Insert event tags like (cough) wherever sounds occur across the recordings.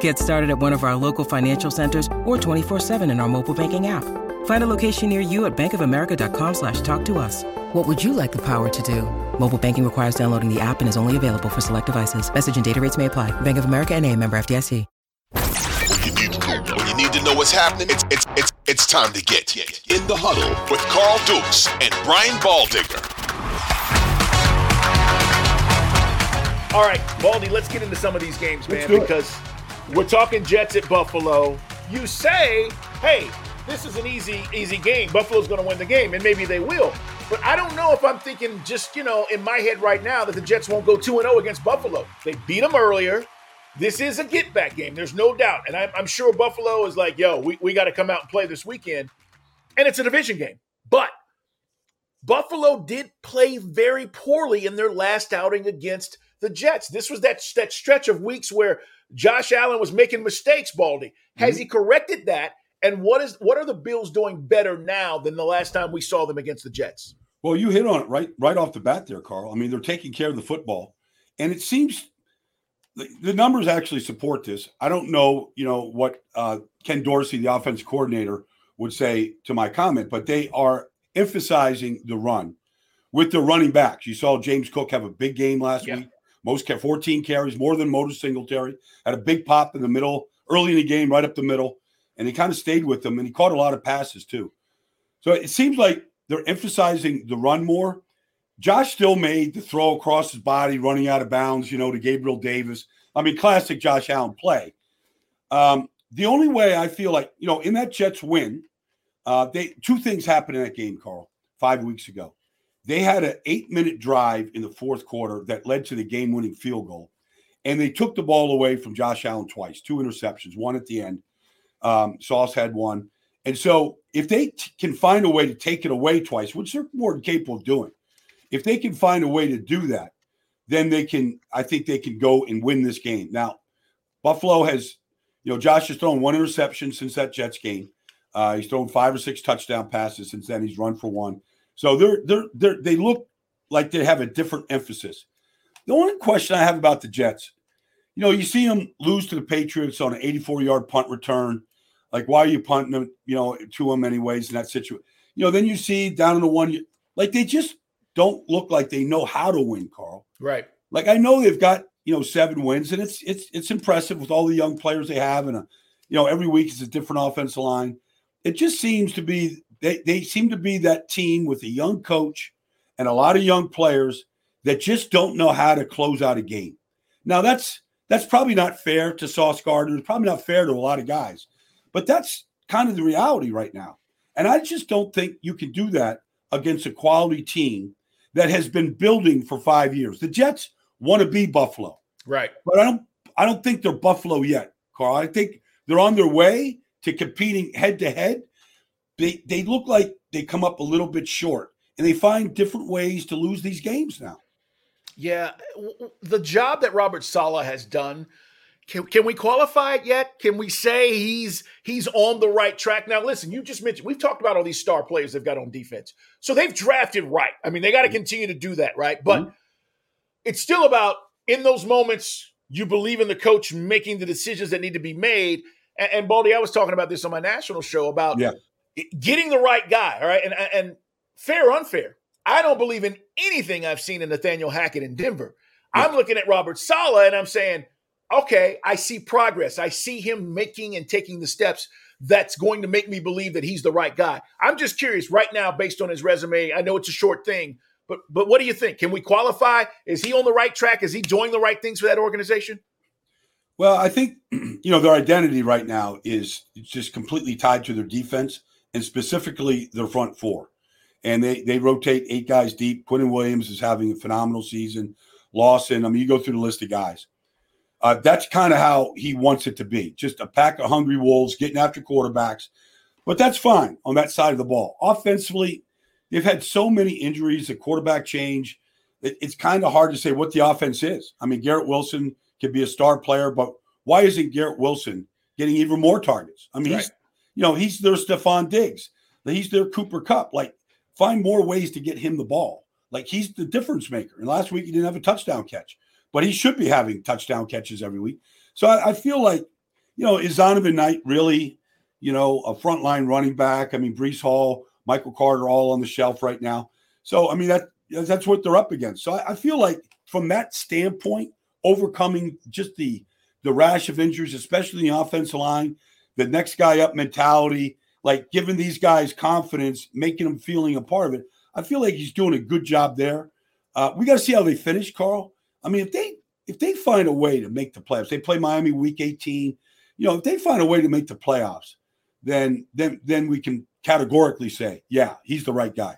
Get started at one of our local financial centers or 24-7 in our mobile banking app. Find a location near you at bankofamerica.com slash talk to us. What would you like the power to do? Mobile banking requires downloading the app and is only available for select devices. Message and data rates may apply. Bank of America and a member FDIC. When you need to, when you need to know what's happening, it's, it's, it's, it's time to get in the huddle with Carl Dukes and Brian Baldinger. All right, Baldy, let's get into some of these games, man, because we're talking Jets at Buffalo. You say, hey, this is an easy, easy game. Buffalo's going to win the game, and maybe they will. But I don't know if I'm thinking just, you know, in my head right now that the Jets won't go 2 0 against Buffalo. They beat them earlier. This is a get back game. There's no doubt. And I'm, I'm sure Buffalo is like, yo, we, we got to come out and play this weekend. And it's a division game. But Buffalo did play very poorly in their last outing against the Jets. This was that, that stretch of weeks where Josh Allen was making mistakes, Baldy. Has mm-hmm. he corrected that? And what is what are the Bills doing better now than the last time we saw them against the Jets? Well, you hit on it right right off the bat there, Carl. I mean, they're taking care of the football. And it seems the, the numbers actually support this. I don't know, you know, what uh, Ken Dorsey, the offense coordinator, would say to my comment, but they are emphasizing the run with the running backs. You saw James Cook have a big game last yeah. week. Most 14 carries, more than Motor Singletary. Had a big pop in the middle, early in the game, right up the middle. And he kind of stayed with them, and he caught a lot of passes too. So it seems like they're emphasizing the run more. Josh still made the throw across his body, running out of bounds, you know, to Gabriel Davis. I mean, classic Josh Allen play. Um, the only way I feel like, you know, in that Jets win, uh, they two things happened in that game, Carl, five weeks ago. They had an eight minute drive in the fourth quarter that led to the game winning field goal. And they took the ball away from Josh Allen twice, two interceptions, one at the end. Um, Sauce had one. And so if they t- can find a way to take it away twice, which they're more than capable of doing, if they can find a way to do that, then they can, I think they can go and win this game. Now, Buffalo has, you know, Josh has thrown one interception since that Jets game. Uh, he's thrown five or six touchdown passes since then. He's run for one. So they're they're they're they look like they have a different emphasis. The only question I have about the Jets, you know, you see them lose to the Patriots on an 84 yard punt return. Like, why are you punting them, you know, to them anyways in that situation? You know, then you see down in the one, like they just don't look like they know how to win, Carl. Right. Like I know they've got you know seven wins, and it's it's it's impressive with all the young players they have, and a, you know every week is a different offensive line. It just seems to be they, they seem to be that team with a young coach and a lot of young players that just don't know how to close out a game. Now that's that's probably not fair to Sauce Gardner. It's probably not fair to a lot of guys, but that's kind of the reality right now. And I just don't think you can do that against a quality team that has been building for five years. The Jets want to be Buffalo, right? But I don't. I don't think they're Buffalo yet, Carl. I think they're on their way to competing head to head they they look like they come up a little bit short and they find different ways to lose these games now. Yeah, the job that Robert Saleh has done. Can, can we qualify it yet? Can we say he's he's on the right track? Now, listen, you just mentioned we've talked about all these star players they've got on defense, so they've drafted right. I mean, they got to continue to do that, right? But mm-hmm. it's still about in those moments you believe in the coach making the decisions that need to be made. And, and Baldy, I was talking about this on my national show about yeah getting the right guy. All right. And, and fair, unfair. I don't believe in anything I've seen in Nathaniel Hackett in Denver. Yeah. I'm looking at Robert Saleh and I'm saying, okay, I see progress. I see him making and taking the steps that's going to make me believe that he's the right guy. I'm just curious right now, based on his resume. I know it's a short thing, But but what do you think? Can we qualify? Is he on the right track? Is he doing the right things for that organization? Well, I think (clears throat) you know their identity right now is just completely tied to their defense and specifically their front four. And they they rotate eight guys deep. Quinnen Williams is having a phenomenal season. Lawson, I mean, you go through the list of guys. Uh, that's kind of how he wants it to be. Just a pack of hungry wolves getting after quarterbacks. But that's fine on that side of the ball. Offensively, they've had so many injuries, a quarterback change. It, it's kind of hard to say what the offense is. I mean, Garrett Wilson could be a star player, but why isn't Garrett Wilson getting even more targets? I mean, right. he's you know, he's their Stefon Diggs. He's their Cooper Kupp. Like, find more ways to get him the ball. Like he's the difference maker. And last week he didn't have a touchdown catch, but he should be having touchdown catches every week. So I, I feel like, you know, is Zonovan Knight really, you know, a frontline running back? I mean, Breece Hall, Michael Carter, all on the shelf right now. So I mean that that's what they're up against. So I, I feel like from that standpoint, overcoming just the the rash of injuries, especially the offensive line, the next guy up mentality, like giving these guys confidence, making them feeling a part of it. I feel like he's doing a good job there. Uh, we got to see how they finish, Carl. I mean, if they if they find a way to make the playoffs, they play Miami week 18. You know, if they find a way to make the playoffs, then then then we can categorically say, yeah, he's the right guy.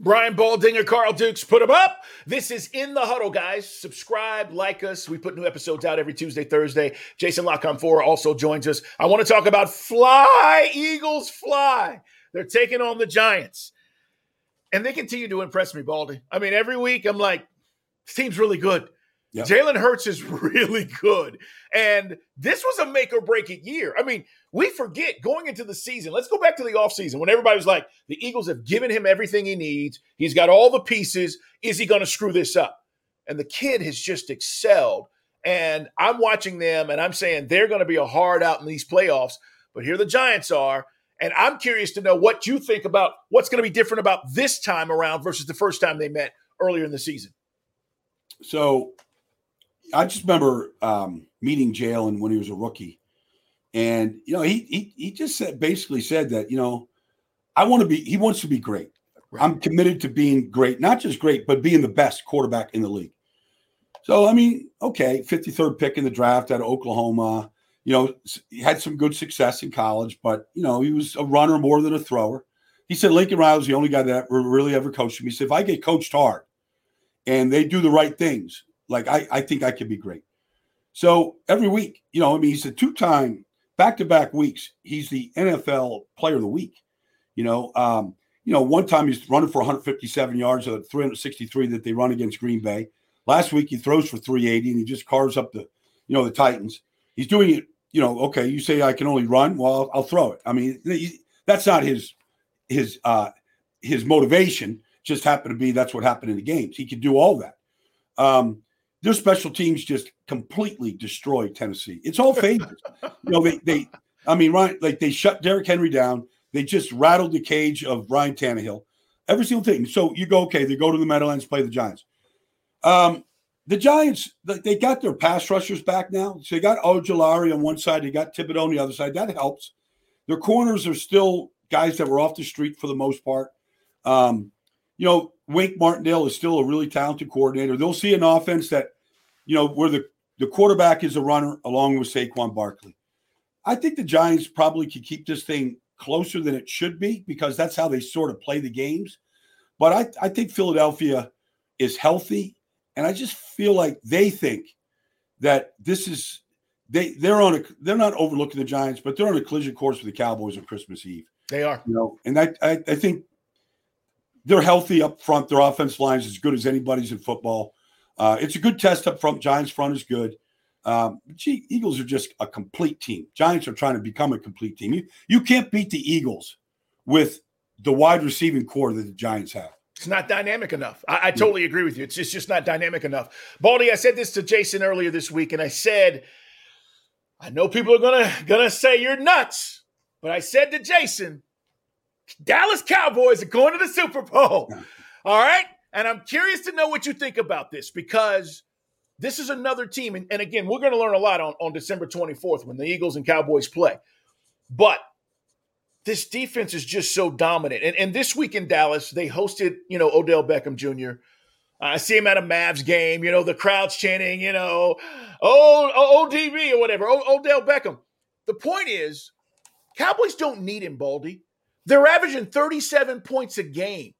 Brian Baldinger, Carl Dukes, put them up. This is In the Huddle, guys. Subscribe, like us. We put new episodes out every Tuesday, Thursday. Jason La Canfora also joins us. I want to talk about Fly, Eagles Fly. They're taking on the Giants. And they continue to impress me, Baldy. I mean, every week I'm like, this team's really good. Yep. Jalen Hurts is (laughs) really good. And this was a make or break it year. I mean, we forget going into the season. Let's go back to the offseason when everybody was like, the Eagles have given him everything he needs. He's got all the pieces. Is he going to screw this up? And the kid has just excelled. And I'm watching them and I'm saying they're going to be a hard out in these playoffs. But here the Giants are. And I'm curious to know what you think about what's going to be different about this time around versus the first time they met earlier in the season. So I just remember um, meeting Jalen when he was a rookie. And, you know, he, he, he just said, basically said that, you know, I want to be, he wants to be great. Right. I'm committed to being great, not just great, but being the best quarterback in the league. So, I mean, okay, 53rd pick in the draft out of Oklahoma you know, he had some good success in college, but you know, he was a runner more than a thrower. He said Lincoln Riley was the only guy that really ever coached him. He said, if I get coached hard and they do the right things, like I, I think I could be great. So every week, you know, I mean, he's a two-time back-to-back weeks. He's the NFL Player of the Week. You know, um, you know, one time he's running for 157 yards, of 363 that they run against Green Bay. Last week he throws for 380 and he just carves up the, you know, the Titans. He's doing it you know, okay, you say I can only run. Well, I'll, I'll throw it. I mean, that's not his his uh, his motivation. Just happened to be that's what happened in the games. He could do all that. Um, their special teams just completely destroyed Tennessee. It's all phases. you know, they they I mean, right, like they shut Derrick Henry down. They just rattled the cage of Ryan Tannehill. Every single thing. So you go, okay, they go to the Meadowlands, play the Giants. Um, the Giants, they got their pass rushers back now. So they got Ojulari on one side, they got Thibodeaux on the other side. That helps. Their corners are still guys that were off the street for the most part. Um, you know, Wink Martindale is still a really talented coordinator. They'll see an offense that, you know, where the, the quarterback is a runner along with Saquon Barkley. I think the Giants probably could keep this thing closer than it should be because that's how they sort of play the games. But I, I think Philadelphia is healthy and I just feel like they think that this is they they're on a they're not overlooking the Giants, but they're on a collision course with the Cowboys on Christmas Eve. They are, you know, and I I, I think they're healthy up front. Their offense line is as good as anybody's in football. Uh, it's a good test up front. Giants front is good. Um, gee, Eagles are just a complete team. Giants are trying to become a complete team. You you can't beat the Eagles with the wide receiving core that the Giants have. It's not dynamic enough. I, I totally agree with you. It's just, it's just not dynamic enough. Baldy, I said this to Jason earlier this week, and I said, I know people are gonna gonna say you're nuts, but I said to Jason, Dallas Cowboys are going to the Super Bowl. (laughs) All right. And I'm curious to know what you think about this because this is another team. And, and again, we're going to learn a lot on, on December 24th when the Eagles and Cowboys play. But this defense is just so dominant. And, and this week in Dallas, they hosted, you know, Odell Beckham Jr. I see him at a Mavs game, you know, the crowd's chanting, you know, oh, oh ODB or whatever, o- Odell Beckham. The point is, Cowboys don't need him, Baldy. They're averaging 37 points a game,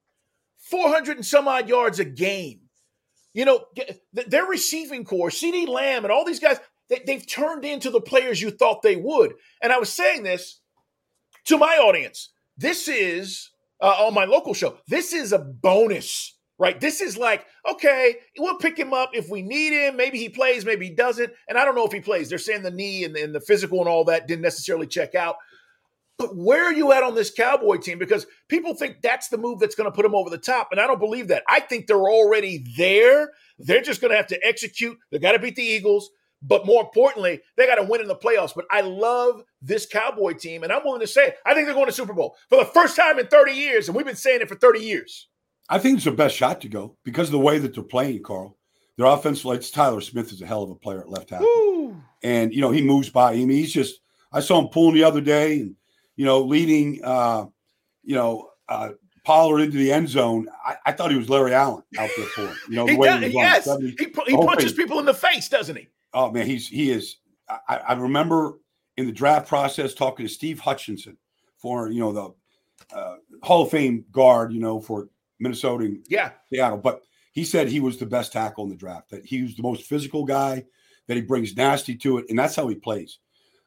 400 and some odd yards a game. You know, their receiving core, CeeDee Lamb and all these guys, they, have turned into the players you thought they would. And I was saying this to my audience. This is uh, on my local show. This is a bonus, right? This is like, okay, we'll pick him up if we need him. Maybe he plays, maybe he doesn't. And I don't know if he plays. They're saying the knee and, and the physical and all that didn't necessarily check out. But where are you at on this Cowboy team? Because people think that's the move that's going to put them over the top. And I don't believe that. I think they're already there. They're just going to have to execute. They got to beat the Eagles. But more importantly, they got to win in the playoffs. But I love this Cowboy team, and I'm willing to say it. I think they're going to Super Bowl for the first time in 30 years, and we've been saying it for 30 years. I think it's the best shot to go because of the way that they're playing, Carl. Their offense, like Tyler Smith, is a hell of a player at left tackle, and you know he moves by him. He's just I saw him pulling the other day, and you know leading, uh, you know. Uh, Pollard into the end zone. I, I, thought he was Larry Allen out there for him. You know, (laughs) the he way does, he yes, he, he punches people in the face, doesn't he? Oh man, he's he is. I, I, remember in the draft process talking to Steve Hutchinson for you know the uh, Hall of Fame guard, you know for Minnesota, and yeah, Seattle. But he said he was the best tackle in the draft. That he was the most physical guy. That he brings nasty to it, and that's how he plays.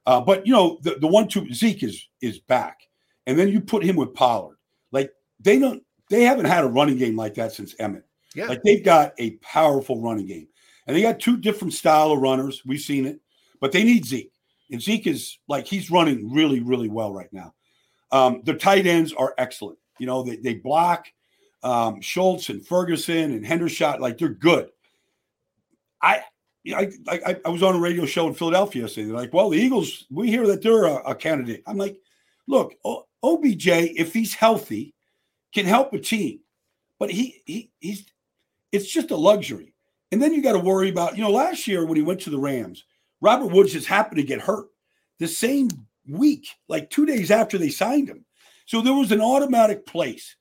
Uh, but you know the the one two Zeke is is back, and then you put him with Pollard. Like they don't they haven't had a running game like that since Emmitt. Yeah. Like they've got a powerful running game. And they got two different style of runners. We've seen it, but they need Zeke. And Zeke is like he's running really, really well right now. Um, the tight ends are excellent. You know, they, they block um, Schultz and Ferguson and Hendershot, like they're good. I I, I, I was on a radio show in Philadelphia yesterday. They're like, well, the Eagles, we hear that they're a, a candidate. I'm like, look, o- OBJ, if he's healthy, can help a team, but he he he's it's just a luxury. And then you got to worry about, you know, last year when he went to the Rams, Robert Woods just happened to get hurt the same week, like two days after they signed him. So there was an automatic place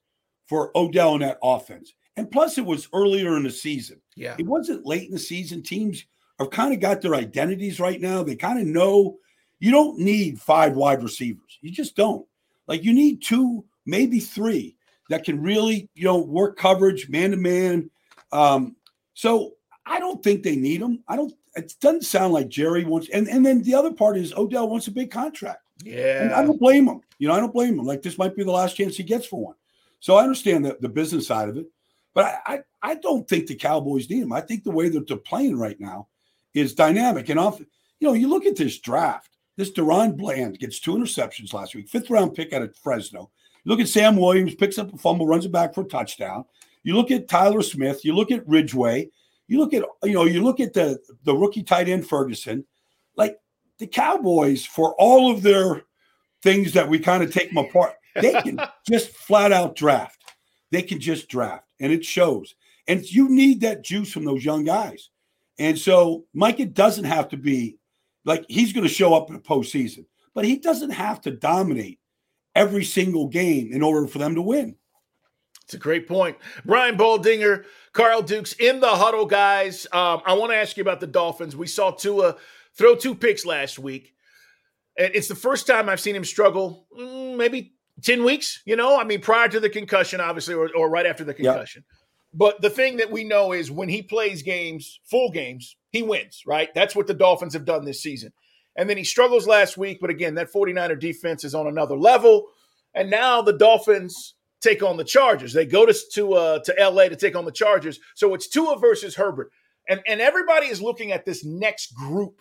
for Odell in that offense. And plus, it was earlier in the season. Yeah. It wasn't late in the season. Teams have kind of got their identities right now. They kind of know you don't need five wide receivers. You just don't. Like you need two, maybe three that can really, you know, work coverage, man to man. Um, so I don't think they need him. I don't. It doesn't sound like Jerry wants. And and then the other part is Odell wants a big contract. Yeah, and I don't blame him. You know, I don't blame him. Like this might be the last chance he gets for one. So I understand the, the business side of it, but I, I, I don't think the Cowboys need him. I think the way that they're playing right now is dynamic and off. You know, you look at this draft. This DaRon Bland gets two interceptions last week, fifth round pick out of Fresno. You look at Sam Williams, picks up a fumble, runs it back for a touchdown. You look at Tyler Smith, you look at Ridgeway, you look at you know, you look at the the rookie tight end Ferguson, like the Cowboys for all of their things that we kind of take them apart, they (laughs) can just flat out draft. They can just draft, and it shows. And you need that juice from those young guys. And so Micah doesn't have to be like he's going to show up in the postseason, but he doesn't have to dominate every single game in order for them to win. It's a great point. Brian Baldinger, Carl Dukes in the huddle, guys. Um, I want to ask you about the Dolphins. We saw Tua throw two picks last week. And it's the first time I've seen him struggle, mm, maybe 10 weeks, you know? I mean, prior to the concussion, obviously, or, or right after the concussion. Yep. But the thing that we know is when he plays games, full games, he wins, right? That's what the Dolphins have done this season. And then he struggles last week, but again, that 49er defense is on another level. And now the Dolphins take on the Chargers. They go to to uh, to LA to take on the Chargers. So it's Tua versus Herbert, and and everybody is looking at this next group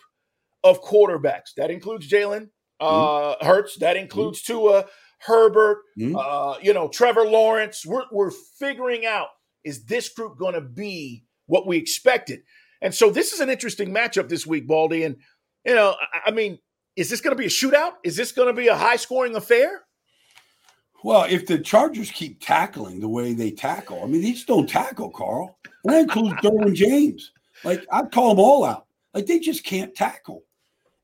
of quarterbacks. That includes Jalen uh, mm-hmm. Hurts. That includes mm-hmm. Tua, Herbert. Mm-hmm. Uh, you know Trevor Lawrence. We're we're figuring out is this group going to be what we expected. And so this is an interesting matchup this week, Baldy. And you know, I, I mean, is this going to be a shootout? Is this going to be a high scoring affair? Well, if the Chargers keep tackling the way they tackle, I mean, they just don't tackle, Carl. And that includes (laughs) Derwin James. Like, I'd call them all out. Like, they just can't tackle.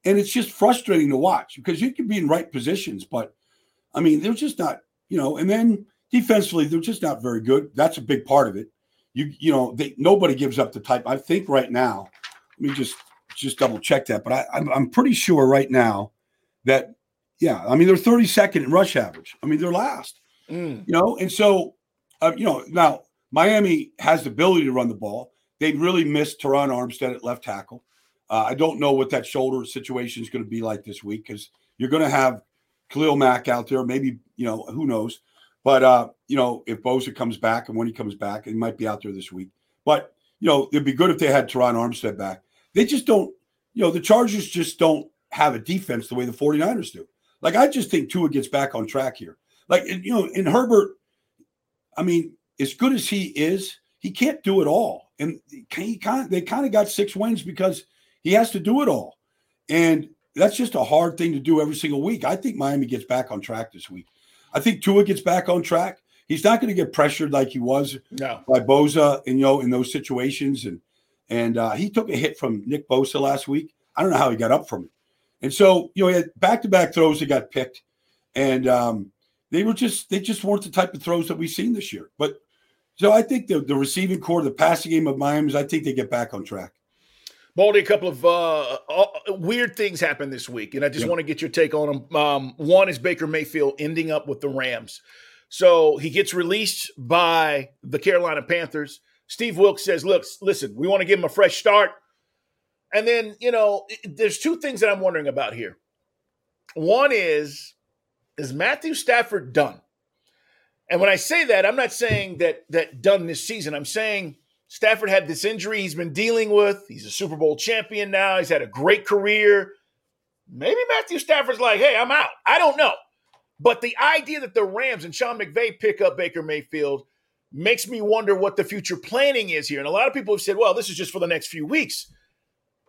And it's just frustrating to watch because you can be in right positions, but I mean, they're just not, you know, and then defensively, they're just not very good. That's a big part of it. You, you know, they, nobody gives up the type. I think right now, let me just just double check that, but I, I'm, I'm pretty sure right now that, yeah, I mean, they're 32nd in rush average. I mean, they're last, mm. you know, and so, uh, you know, now Miami has the ability to run the ball. They really missed Terron Armstead at left tackle. Uh, I don't know what that shoulder situation is going to be like this week because you're going to have Khalil Mack out there. Maybe, you know, who knows. But, uh, you know, if Bosa comes back and when he comes back, he might be out there this week. But, you know, it'd be good if they had Terron Armstead back. They just don't, you know, the Chargers just don't have a defense the way the 49ers do. Like, I just think Tua gets back on track here. Like, you know, in Herbert, I mean, as good as he is, he can't do it all. And he kind of, they kind of got six wins because he has to do it all. And that's just a hard thing to do every single week. I think Miami gets back on track this week. I think Tua gets back on track. He's not going to get pressured like he was no. by Bosa, and you know, in those situations. And and uh, he took a hit from Nick Bosa last week. I don't know how he got up from it. And so, you know, he had back-to-back throws that got picked, and um, they were just they just weren't the type of throws that we've seen this year. But so I think the the receiving core, the passing game of Miami's, I think they get back on track. Baldy, a couple of uh, uh, weird things happened this week, and I just want to get your take on them. Um, one is Baker Mayfield ending up with the Rams. So he gets released by the Carolina Panthers. Steve Wilks says, Look, listen, we want to give him a fresh start. And then, you know, there's two things that I'm wondering about here. One is, is Matthew Stafford done? And when I say that, I'm not saying that that done this season. I'm saying Stafford had this injury he's been dealing with. He's a Super Bowl champion now. He's had a great career. Maybe Matthew Stafford's like, hey, I'm out. I don't know. But the idea that the Rams and Sean McVay pick up Baker Mayfield makes me wonder what the future planning is here. And a lot of people have said, well, this is just for the next few weeks.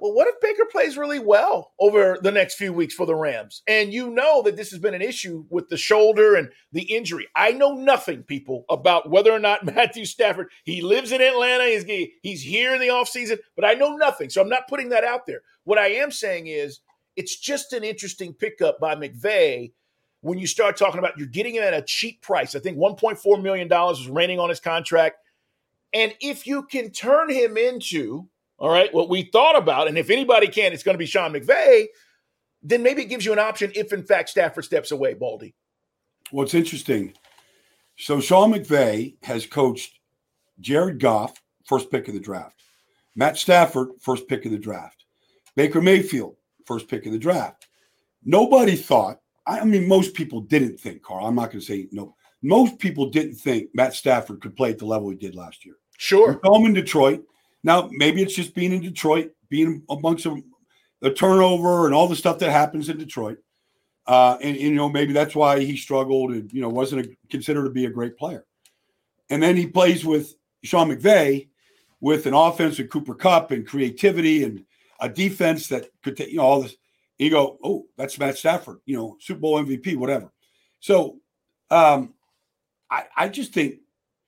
Well, what if Baker plays really well over the next few weeks for the Rams? And you know that this has been an issue with the shoulder and the injury. I know nothing, people, about whether or not (laughs) Matthew Stafford, he lives in Atlanta, he's, he's here in the offseason, but I know nothing. So I'm not putting that out there. What I am saying is it's just an interesting pickup by McVay when you start talking about you're getting him at a cheap price. I think $1.4 million was remaining on his contract. And if you can turn him into all right, what we thought about, and if anybody can, it's going to be Sean McVay, then maybe it gives you an option if, in fact, Stafford steps away, Baldy. Well, it's interesting. So Sean McVay has coached Jared Goff, first pick of the draft, Matt Stafford, first pick of the draft, Baker Mayfield, first pick of the draft. Nobody thought, I mean, most people didn't think, Carl. I'm not going to say no. Most people didn't think Matt Stafford could play at the level he did last year. Sure. Home in Detroit. Now, maybe it's just being in Detroit, being amongst the turnover and all the stuff that happens in Detroit. Uh, and, and, you know, maybe that's why he struggled and, you know, wasn't a, considered to be a great player. And then he plays with Sean McVay with an offense with Cooper Kupp and creativity and a defense that could take, you know, all this. you go, oh, that's Matt Stafford, you know, Super Bowl MVP, whatever. So um, I, I just think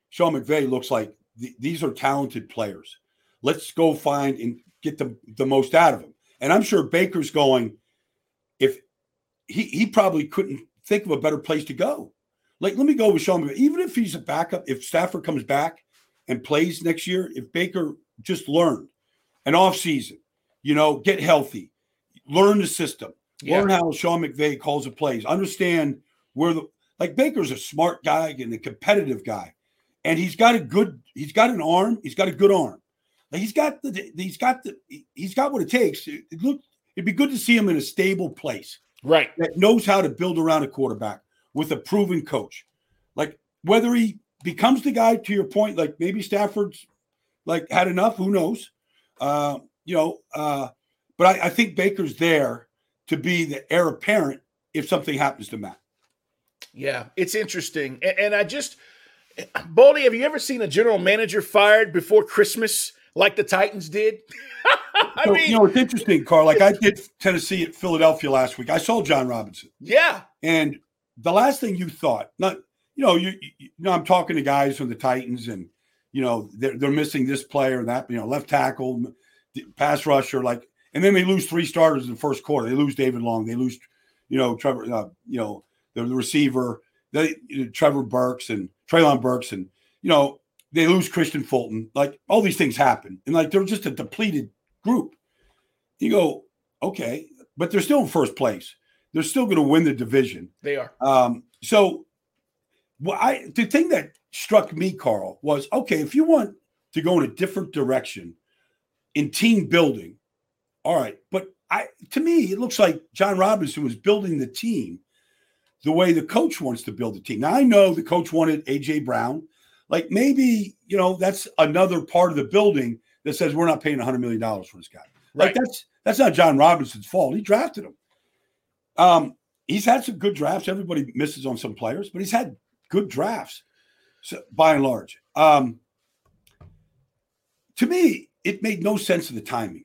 Sean McVay looks like th- these are talented players. Let's go find and get the, the most out of him. And I'm sure Baker's going, if he he probably couldn't think of a better place to go. Like, let me go with Sean. Even if he's a backup, if Stafford comes back and plays next year, if Baker just learned an off season, you know, get healthy, learn the system, yeah. learn how Sean McVay calls the plays, understand where the like Baker's a smart guy and a competitive guy. And he's got a good, he's got an arm, he's got a good arm. He's got the he's got the he's got what it takes. It, it look it'd be good to see him in a stable place, right? That knows how to build around a quarterback with a proven coach. Like whether he becomes the guy to your point, like maybe Stafford's like had enough. Who knows? Uh, you know, uh, but I, I think Baker's there to be the heir apparent if something happens to Matt. Yeah, it's interesting, and, and I just. Baldy, have you ever seen a general manager fired before Christmas? Like the Titans did. (laughs) I so, mean, you know, it's interesting, Carl. Like I did Tennessee at Philadelphia last week. I saw Jon Robinson. Yeah. And the last thing you thought, not, you know, you, you know, I'm talking to guys from the Titans and, you know, they're, they're missing this player and that, you know, left tackle, pass rusher, like, and then they lose three starters in the first quarter. They lose David Long. They lose, you know, Trevor, uh, you know, the, the receiver, they, you know, Trevor Burks and Treylon Burks, and you know they lose Kristian Fulton. Like all these things happen, and like they're just a depleted group. You go, okay, but they're still in first place. They're still going to win the division. They are. Um, so, well, I the thing that struck me, Carl, was okay. If you want to go in a different direction in team building, all right. But I, to me, it looks like Jon Robinson was building the team the way the coach wants to build the team. Now I know the coach wanted AJ Brown. Like maybe you know that's another part of the building that says we're not paying 100 million dollars for this guy. Like Right. that's that's not Jon Robinson's fault. He drafted him. Um, he's had some good drafts. Everybody misses on some players, but he's had good drafts, so, by and large. Um, to me, it made no sense of the timing.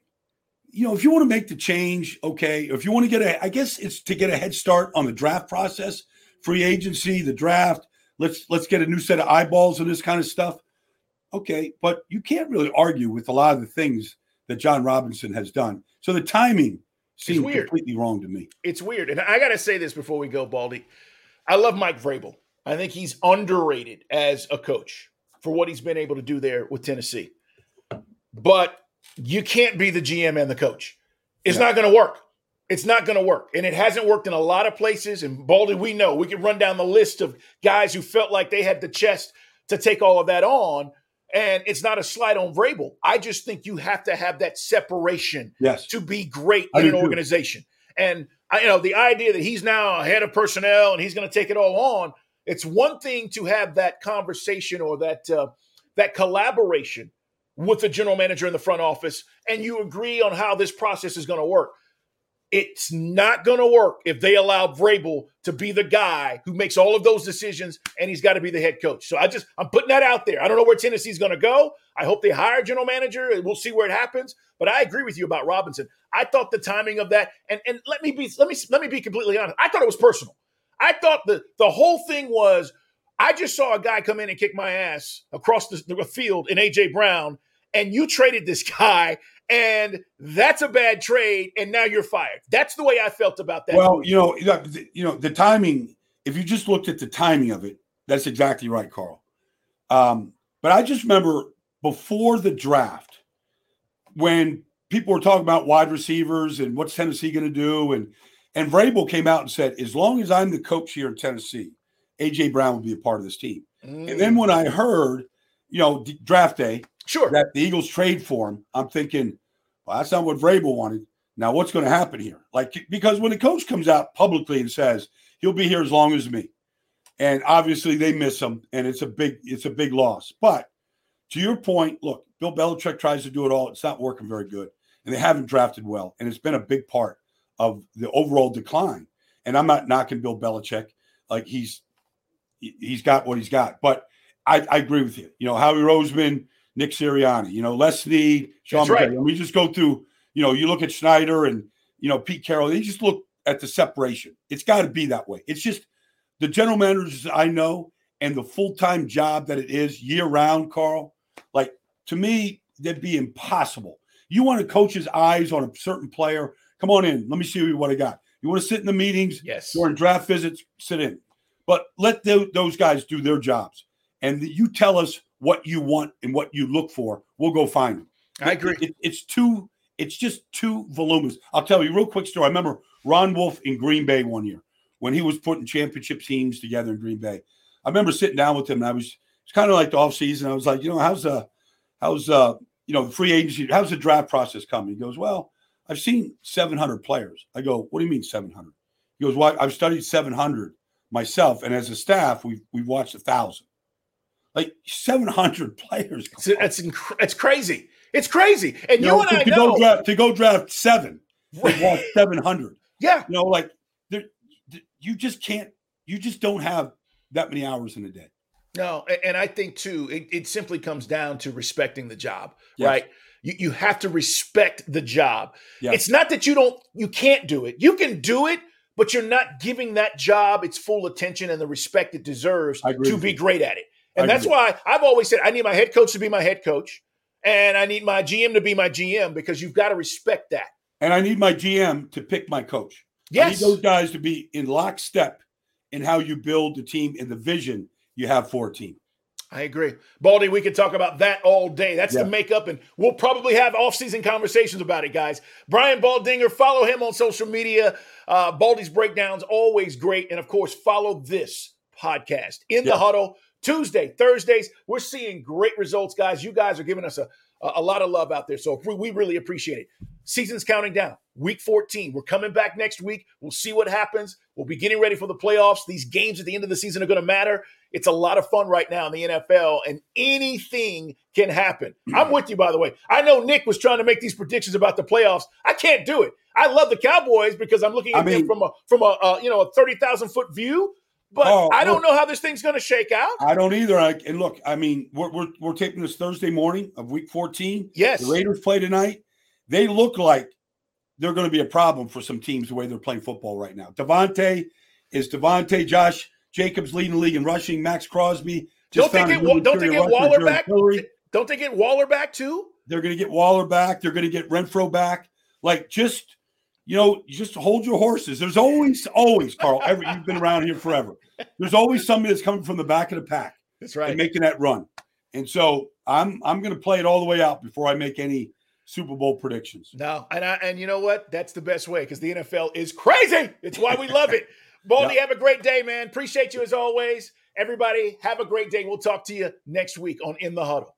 You know, if you want to make the change, okay. If you want to get a, I guess it's to get a head start on the draft process, free agency, the draft. Let's let's get a new set of eyeballs on this kind of stuff. Okay, but you can't really argue with a lot of the things that Jon Robinson has done. So the timing seems weird. completely wrong to me. It's weird. And I got to say this before we go, Baldy. I love Mike Vrabel. I think he's underrated as a coach for what he's been able to do there with Tennessee. But you can't be the GM and the coach. It's Yeah. not going to work. It's not going to work. And it hasn't worked in a lot of places. And Baldy, we know we could run down the list of guys who felt like they had the chest to take all of that on. And it's not a slight on Vrabel. I just think you have to have that separation Yes. to be great I in an too. organization. And I, you know, the idea that he's now a head of personnel and he's going to take it all on. It's one thing to have that conversation or that uh, that collaboration with the general manager in the front office, and you agree on how this process is going to work. It's not going to work if they allow Vrabel to be the guy who makes all of those decisions, and he's got to be the head coach. So I just I'm putting that out there. I don't know where Tennessee's going to go. I hope they hire a general manager, we'll see where it happens. But I agree with you about Robinson. I thought the timing of that, and and let me be let me let me be completely honest. I thought it was personal. I thought the the whole thing was. I just saw a guy come in and kick my ass across the, the field in AJ Brown, and you traded this (laughs) guy, and that's a bad trade, and now you're fired. That's the way I felt about that. Well, move. you know, you know, the- you know, the timing. If you just looked at the timing of it, that's exactly right, Carl. Um, but I just remember before the draft, when people were talking about wide receivers and what's Tennessee going to do, and and Vrabel came out and said, as long as I'm the coach here in Tennessee, AJ Brown will be a part of this team. Mm, And then when I heard, you know, draft day sure, that the Eagles trade for him, I'm thinking, well, that's not what Vrabel wanted. Now, what's going to happen here? Like, because when the coach comes out publicly and says he'll be here as long as me, and obviously they miss him, and it's a big, it's a big loss. But to your point, look, Bill Belichick tries to do it all. It's not working very good, and they haven't drafted well, and it's been a big part of the overall decline. And I'm not knocking Bill Belichick, like he's he- he's got what he's got, but I, I agree with you. You know, Howie Roseman, Nick Sirianni, you know, Les Snead, Sean That's right. We just go through, you know, you look at Schneider and, you know, Pete Carroll, they just look at the separation. It's got to be that way. It's just the general managers I know and the full time job that it is year round, Carl, like to me, that'd be impossible. You want a coach's eyes on a certain player, come on in. Let me see what I got. You want to sit in the meetings yes, during draft visits, sit in. But let tho- those guys do their jobs. And you tell us what you want and what you look for. We'll go find them. I agree. It- it's too, it's just too voluminous. I'll tell you a real quick story. I remember Ron Wolf in Green Bay one year when he was putting championship teams together in Green Bay. I remember sitting down with him and I was it's kind of like the off season. I was like, you know, how's uh how's uh you know the free agency, how's the draft process coming? He goes, Well, I've seen 700 players. I go, What do you mean 700? He goes, Well, I've studied 700 myself, and as a staff, we've we've watched a thousand. Like 700 players. it's it's, inc- it's crazy. It's crazy, and you, You know, and to, I to know. go draft to go draft seven, want 700. yeah, You know, like there, th- you just can't. You just don't have that many hours in a day. No, and I think too, it, it simply comes down to respecting the job, Yes. right? You, you have to respect the job. Yes. It's not that you don't, you can't do it. You can do it, but you're not giving that job its full attention and the respect it deserves to be you. great at it. And that's why I've always said I need my head coach to be my head coach, and I need my GM to be my GM because you've got to respect that. And I need my GM to pick my coach. I Yes, need those guys to be in lockstep in how you build the team and the vision you have for a team. I agree. Baldy, we could talk about that all day. That's yeah. the makeup, and we'll probably have off-season conversations about it, guys. Brian Baldinger, follow him on social media. Uh, Baldy's breakdowns, always great. And of course, follow this podcast in yeah. the huddle. Tuesday, Thursdays, we're seeing great results, guys. You guys are giving us a, a lot of love out there. So we, we really appreciate it. Season's counting down. Week 14. We're coming back next week. We'll see what happens. We'll be getting ready for the playoffs. These games at the end of the season are going to matter. It's a lot of fun right now in the NFL, and anything can happen. I'm with you, by the way. I know Nick was trying to make these predictions about the playoffs. I can't do it. I love the Cowboys because I'm looking at I mean, them from a from a uh, you know a thirty thousand foot view. But oh, I don't know how this thing's going to shake out. I don't either. I, and look, I mean, we're, we're we're taping this Thursday morning of Week 14. Yes, the Raiders play tonight. They look like they're going to be a problem for some teams the way they're playing football right now. Davante is Davante. Josh Jacobs leading the league in rushing. Maxx Crosby. don't they get don't they get Waller back? Hillary. Don't they get Waller back too? They're going to get Waller back. They're going to get Renfrow back. Like just you know, just hold your horses. There's always, always, Carl. Every you've been around here forever. There's always somebody that's coming from the back of the pack. That's right. And making that run. And so I'm I'm going to play it all the way out before I make any Super Bowl predictions. No, and I, and you know what? That's the best way because the NFL is crazy. It's why we love it. (laughs) Baldy, have a great day, man. Appreciate you as always. Everybody, have a great day. We'll talk to you next week on In the Huddle.